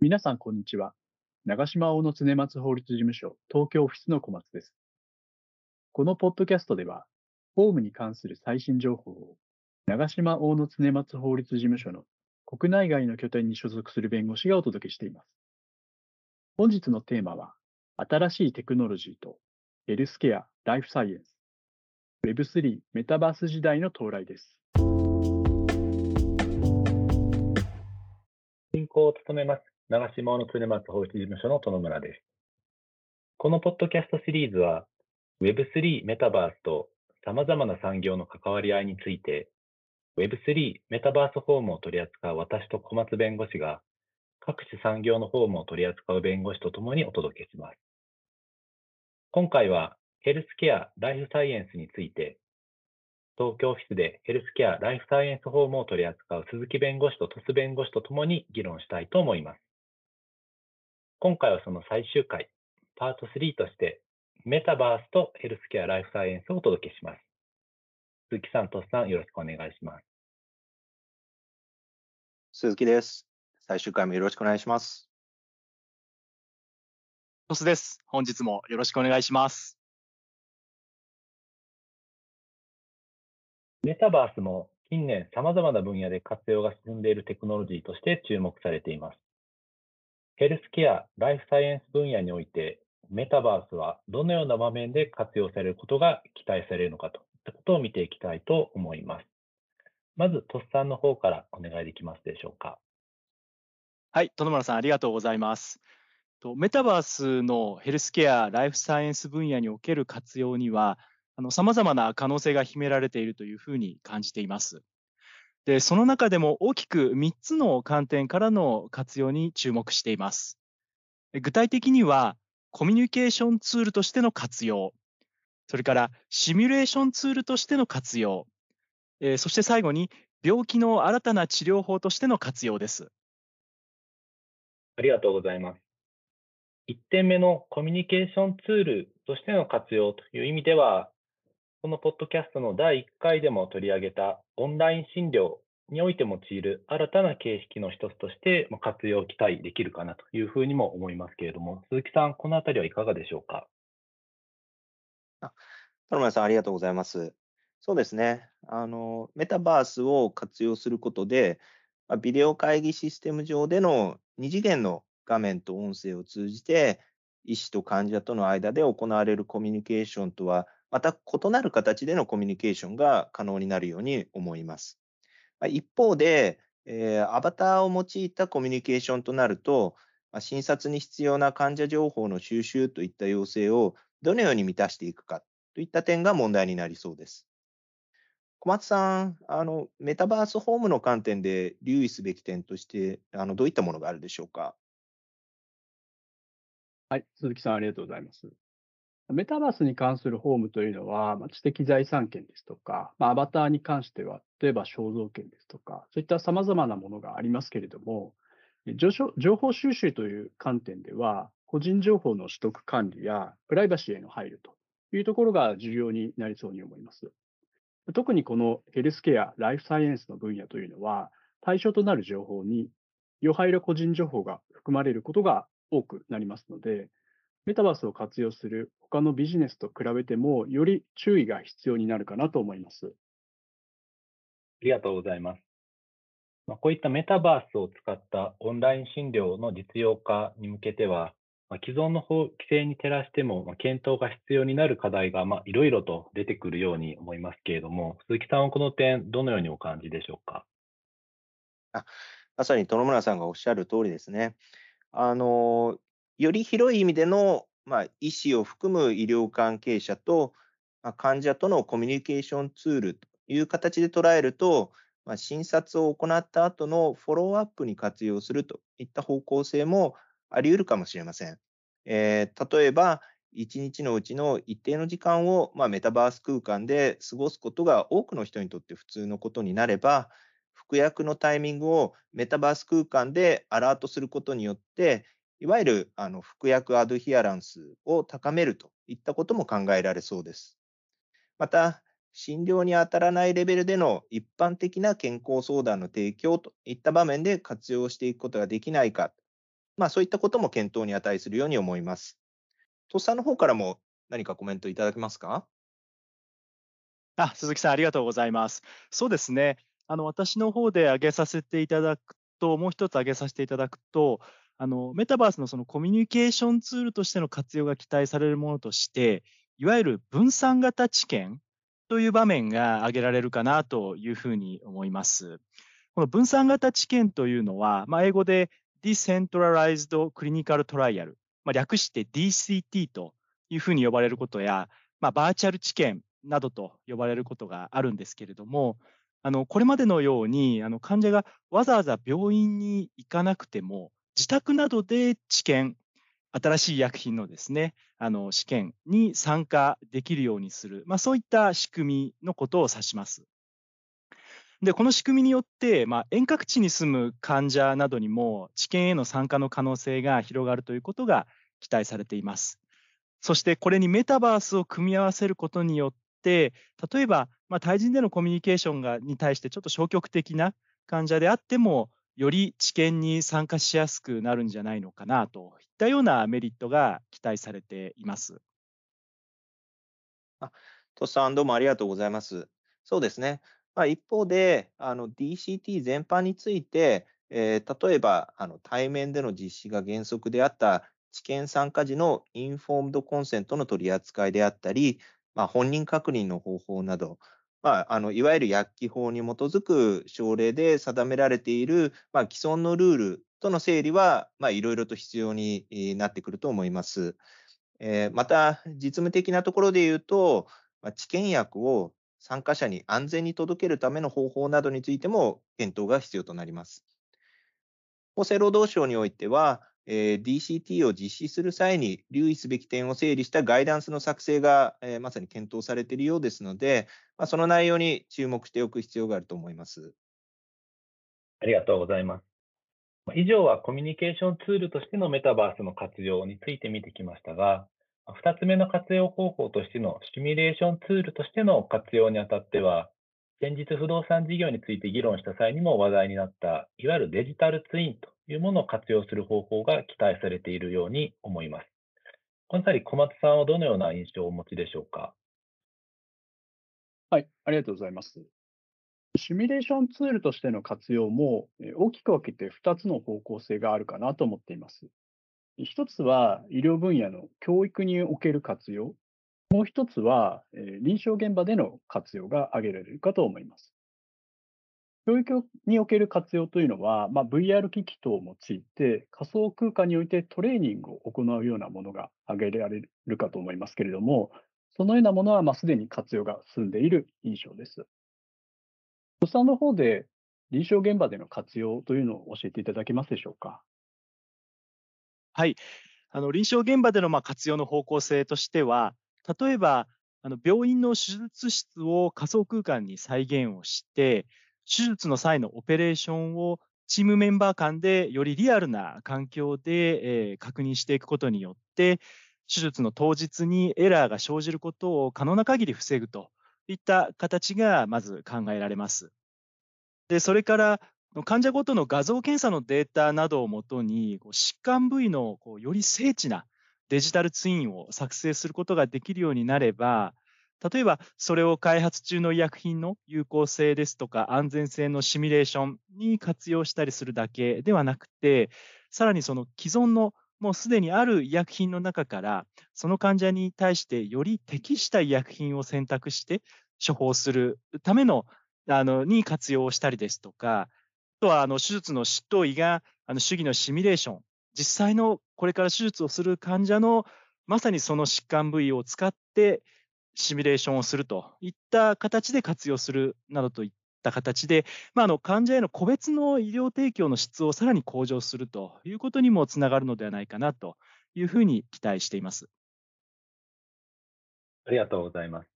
皆さん、こんにちは。長島大野常松法律事務所東京オフィスの小松です。このポッドキャストでは、法務に関する最新情報を長島大野常松法律事務所の国内外の拠点に所属する弁護士がお届けしています。本日のテーマは、新しいテクノロジーとヘルスケア・ライフサイエンス、Web3 メタバース時代の到来です。進行を務めます、長島の常松法律事務所の殿村です。このポッドキャストシリーズは、Web3 メタバースと様々な産業の関わり合いについて、Web3 メタバースフォームを取り扱う私と小松弁護士が、各種産業のフォームを取り扱う弁護士とともにお届けします。今回は、ヘルスケア・ライフサイエンスについて、東京オフィスでヘルスケア・ライフサイエンスフォームを取り扱う鈴木弁護士と鳥栖弁護士とともに議論したいと思います。今回はその最終回、パート3として、メタバースとヘルスケア・ライフサイエンスをお届けします。鈴木さん、鳥栖さん、よろしくお願いします。鈴木です。最終回もよろしくお願いします。トスです。本日もよろしくお願いします。メタバースも近年様々な分野で活用が進んでいるテクノロジーとして注目されています。ヘルスケア・ライフサイエンス分野において、メタバースはどのような場面で活用されることが期待されるのかといったことを見ていきたいと思います。まず、トスさんの方からお願いできますでしょうか。はい、殿村さんありがとうございます。とメタバースのヘルスケア・ライフサイエンス分野における活用には、さまざまな可能性が秘められているというふうに感じています。で、その中でも大きく3つの観点からの活用に注目しています。具体的には、コミュニケーションツールとしての活用、それからシミュレーションツールとしての活用、えーそして最後に病気の新たな治療法としての活用です。ありがとうございます。1点目のコミュニケーションツールとしての活用という意味では、このポッドキャストの第1回でも取り上げたオンライン診療において用いる新たな形式の一つとして活用期待できるかなというふうにも思いますけれども、鈴木さん、このあたりはいかがでしょうか？田村さん、ありがとうございます。そうですね。あの、メタバースを活用することで、ビデオ会議システム上での2次元の画面と音声を通じて、医師と患者との間で行われるコミュニケーションとは、また異なる形でのコミュニケーションが可能になるように思います。まあ一方で、えーアバターを用いたコミュニケーションとなると、まあ診察に必要な患者情報の収集といった要請をどのように満たしていくかといった点が問題になりそうです。小松さん、あのメタバースホームの観点で留意すべき点として、あのどういったものがあるでしょうか？はい、鈴木さんありがとうございます。メタバースに関するホームというのは、まあ知的財産権ですとか、まあアバターに関しては、例えば肖像権ですとか、そういった様々なものがありますけれども、情報情報収集という観点では、個人情報の取得管理やプライバシーへの配慮というところが重要になりそうに思います。特にこのヘルスケア、ライフサイエンスの分野というのは、対象となる情報に余配慮個人情報が含まれることが多くなりますので、メタバースを活用する他のビジネスと比べても、より注意が必要になるかなと思います。ありがとうございます。まあ、こういったメタバースを使ったオンライン診療の実用化に向けては、まあ、既存の法規制に照らしても、まあ、検討が必要になる課題が、まあ、いろいろと出てくるように思いますけれども、鈴木さんはこの点、どのようにお感じでしょうか？まさに殿村さんがおっしゃる通りですね。あの、より広い意味での、まあ、医師を含む医療関係者と、まあ、患者とのコミュニケーションツールという形で捉えると、まあ、診察を行った後のフォローアップに活用するといった方向性もあり得るかもしれません。えー例えば、1日のうちの一定の時間を、まあ、メタバース空間で過ごすことが多くの人にとって普通のことになれば、服薬のタイミングをメタバース空間でアラートすることによって、いわゆるあの服薬アドヒアランスを高めるといったことも考えられそうです。また、診療に当たらないレベルでの一般的な健康相談の提供といった場面で活用していくことができないかまあ、そういったことも検討に値するように思います。とっさの方からも何かコメントいただけますか？あ、鈴木さん、ありがとうございます。そうですね。あの、私の方で挙げさせていただくと、もう一つ挙げさせていただくと、あの、メタバースのそのコミュニケーションツールとしての活用が期待されるものとして、いわゆる分散型知見という場面が挙げられるかなというふうに思います。この分散型知見というのは、まあ、英語で Decentralized Clinical Trial、まあ、略して DCT というふうに呼ばれることや、まあ、バーチャル知見などと呼ばれることがあるんですけれども、あのこれまでのようにあの患者がわざわざ病院に行かなくても、自宅などで治験、新しい医薬品のですね、あの試験に参加できるようにする、まあ、そういった仕組みのことを指します。で、この仕組みによって、まあ、遠隔地に住む患者などにも治験への参加の可能性が広がるということが期待されています。そしてこれにメタバースを組み合わせることによって、例えば、まあ、対人でのコミュニケーションがに対してちょっと消極的な患者であっても、より治験に参加しやすくなるんじゃないのかなといったようなメリットが期待されています。あ、とさん、どうもありがとうございます。そうですね。まあ、一方で、あの DCT 全般について、えー、例えばあの対面での実施が原則であった治験参加時のインフォームドコンセントの取り扱いであったり、まあ、本人確認の方法など、まあ、あのいわゆる薬機法に基づく省令で定められている、まあ、既存のルールとの整理は、まあ、いろいろと必要になってくると思います。えー、また、実務的なところで言うと、まあ、治験薬を参加者に安全に届けるための方法などについても検討が必要となります。厚生労働省においては、えー、DCT を実施する際に留意すべき点を整理したガイダンスの作成が、えー、まさに検討されているようですので、まあ、その内容に注目しておく必要があると思います。ありがとうございます。以上はコミュニケーションツールとしてのメタバースの活用について見てきましたが、2つ目の活用方法としてのシミュレーションツールとしての活用にあたっては、先日不動産事業について議論した際にも話題になった、いわゆるデジタルツインというものを活用する方法が期待されているように思います。この際、小松さんはどのような印象をお持ちでしょうか？はい、ありがとうございます。シミュレーションツールとしての活用も大きく分けて2つの方向性があるかなと思っています。1つは医療分野の教育における活用、もう1つは臨床現場での活用が挙げられるかと思います。教育における活用というのは、まあ、VR 機器等を用いて、仮想空間においてトレーニングを行うようなものが挙げられるかと思いますけれども、そのようなものはまあすでに活用が進んでいる印象です。予算の方で臨床現場での活用というのを教えていただけますでしょうか？はい、あの臨床現場でのまあ活用の方向性としては、例えばあの病院の手術室を仮想空間に再現をして、手術の際のオペレーションをチームメンバー間でよりリアルな環境で、え、確認していくことによって、手術の当日にエラーが生じることを可能な限り防ぐといった形がまず考えられます。でそれから患者ごとの画像検査のデータなどをもとに疾患部位のこうより精緻なデジタルツインを作成することができるようになれば例えば、それを開発中の医薬品の有効性ですとか安全性のシミュレーションに活用したりするだけではなくて、さらにその既存のもうすでにある医薬品の中から、その患者に対してより適した医薬品を選択して処方するためのあのに活用したりですとか、あとはあの手術の執刀医があの主義のシミュレーション、実際のこれから手術をする患者のまさにその疾患部位を使ってシミュレーションをするといった形で活用するなどといった形で、まあ、あの患者への個別の医療提供の質をさらに向上するということにもつながるのではないかなというふうに期待しています。ありがとうございます。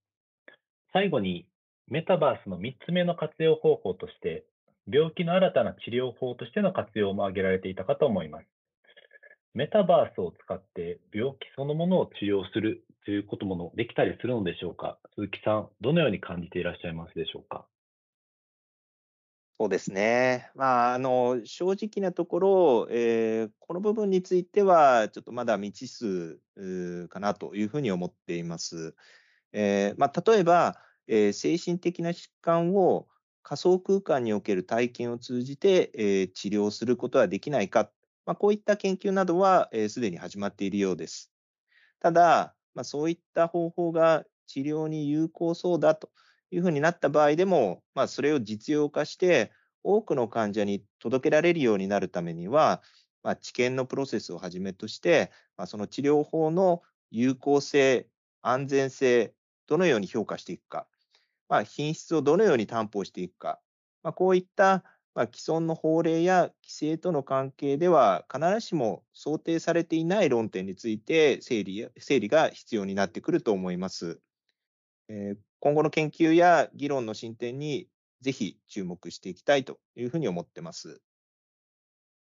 最後に、メタバースの3つ目の活用方法として、病気の新たな治療法としての活用も挙げられていたかと思います。メタバースを使って病気そのものを治療するということもできたりするのでしょうか？鈴木さん、どのように感じていらっしゃいますでしょうか？そうですね。まあ、あの、正直なところ、えーこの部分については、ちょっとまだ未知数かなというふうに思っています。えーまあ、例えば、えー精神的な疾患を仮想空間における体験を通じて、えー治療することはできないか、まあ、こういった研究などはえーすで、に始まっているようです。ただ、まあ、そういった方法が治療に有効そうだというふうになった場合でも、まあ、それを実用化して、多くの患者に届けられるようになるためには、まあ、治験のプロセスをはじめとして、まあ、その治療法の有効性、安全性、どのように評価していくか、まあ、品質をどのように担保していくか、まあ、こういった、まあ、既存の法令や規制との関係では、必ずしも想定されていない論点について整理や整理が必要になってくると思います。えー今後の研究や議論の進展にぜひ注目していきたいというふうに思ってます。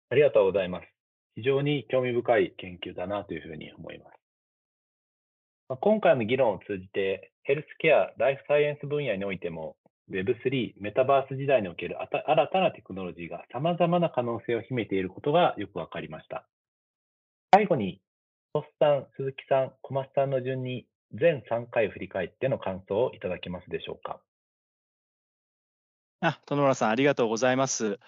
ありがとうございます。非常に興味深い研究だなというふうに思います。まあ今回の議論を通じて、ヘルスケア、ライフサイエンス分野においても、Web3、メタバース時代における新たなテクノロジーが様々な可能性を秘めていることがよくわかりました。最後に、トスさん、鈴木さん、小松さんの順に全3回振り返っての感想をいただけますでしょうか。あ、殿村さん、ありがとうございます。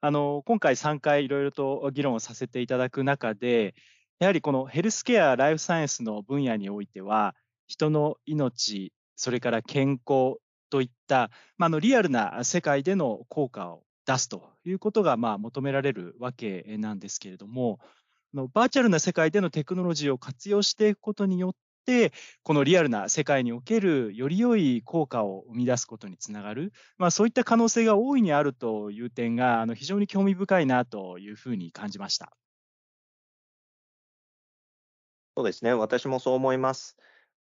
あの、今回3回いろいろと議論をさせていただく中で、やはりこのヘルスケア、ライフサイエンスの分野においては、人の命、それから健康といった、まあ、のリアルな世界での効果を出すということが、まあ、求められるわけなんですけれども、のバーチャルな世界でのテクノロジーを活用していくことによって、このリアルな世界におけるより良い効果を生み出すことにつながる、まあ、そういった可能性が大いにあるという点があの非常に興味深いなというふうに感じました。そうですね、私もそう思います。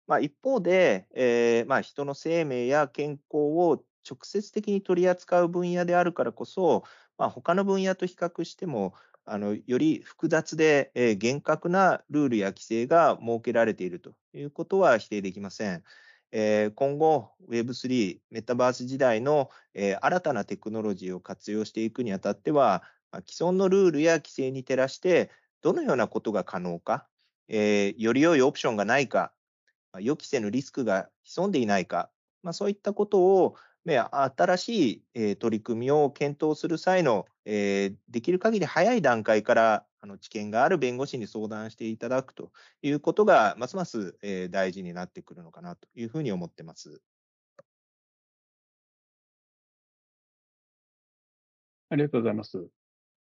まあ、一方で、えーまあ、人の生命や健康を直接的に取り扱う分野であるからこそ、まあ、他の分野と比較しても、あのより複雑で、えー厳格なルールや規制が設けられているということは否定できません。えー今後、Web3、メタバース時代の、えー新たなテクノロジーを活用していくにあたっては、まあ既存のルールや規制に照らして、どのようなことが可能か、えーより良いオプションがないか、予期せぬリスクが潜んでいないか、まあ、そういったことを、ね新しい、取り組みを検討する際の、えできる限り早い段階からあの知見がある弁護士に相談していただくということが、ますます、大事になってくるのかなというふうに思ってます。ありがとうございます。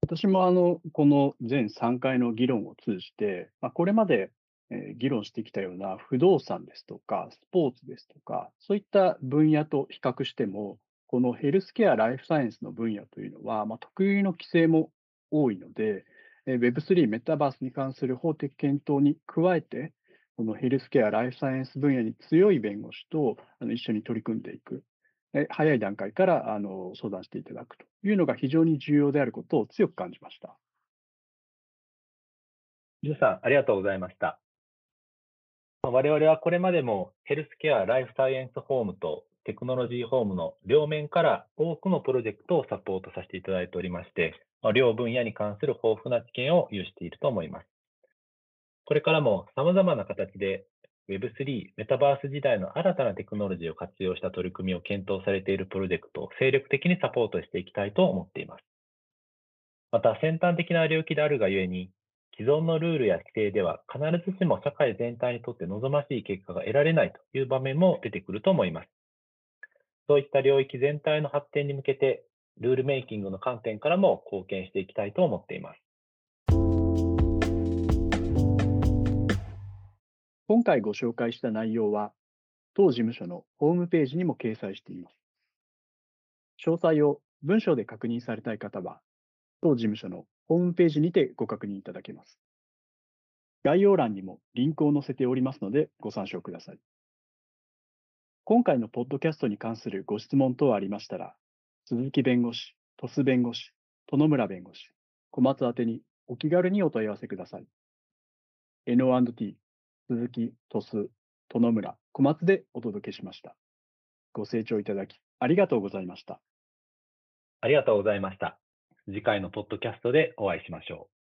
私もあの、この全3回の議論を通じて、まあ、これまで、え議論してきたような不動産ですとか、スポーツですとか、そういった分野と比較しても、このヘルスケア、ライフサイエンスの分野というのは、まあ、特有の規制も多いので、えー Web3、メタバースに関する法的検討に加えて、このヘルスケア、ライフサイエンス分野に強い弁護士とあの一緒に取り組んでいく。え早い段階からあの相談していただくというのが非常に重要であることを強く感じました。ジュさん、ありがとうございました。我々はこれまでもヘルスケア、ライフサイエンスホームとテクノロジーホームの両面から多くのプロジェクトをサポートさせていただいておりまして、両分野に関する豊富な知見を有していると思います。これからも様々な形で Web3、メタバース時代の新たなテクノロジーを活用した取り組みを検討されているプロジェクトを精力的にサポートしていきたいと思っています。また、先端的な領域であるがゆえに、既存のルールや規定では必ずしも社会全体にとって望ましい結果が得られないという場面も出てくると思います。そういった領域全体の発展に向けて、ルールメイキングの観点からも貢献していきたいと思っています。今回ご紹介した内容は、当事務所のホームページにも掲載しています。詳細を文章で確認されたい方は、当事務所のホームページにてご確認いただけます。概要欄にもリンクを載せておりますのでご参照ください。今回のポッドキャストに関するご質問等ありましたら、鈴木弁護士、鳥栖弁護士、殿村弁護士、小松宛にお気軽にお問い合わせください。N&T 鈴木、鳥栖、殿村、小松でお届けしました。ご清聴いただきありがとうございました。ありがとうございました。次回のポッドキャストでお会いしましょう。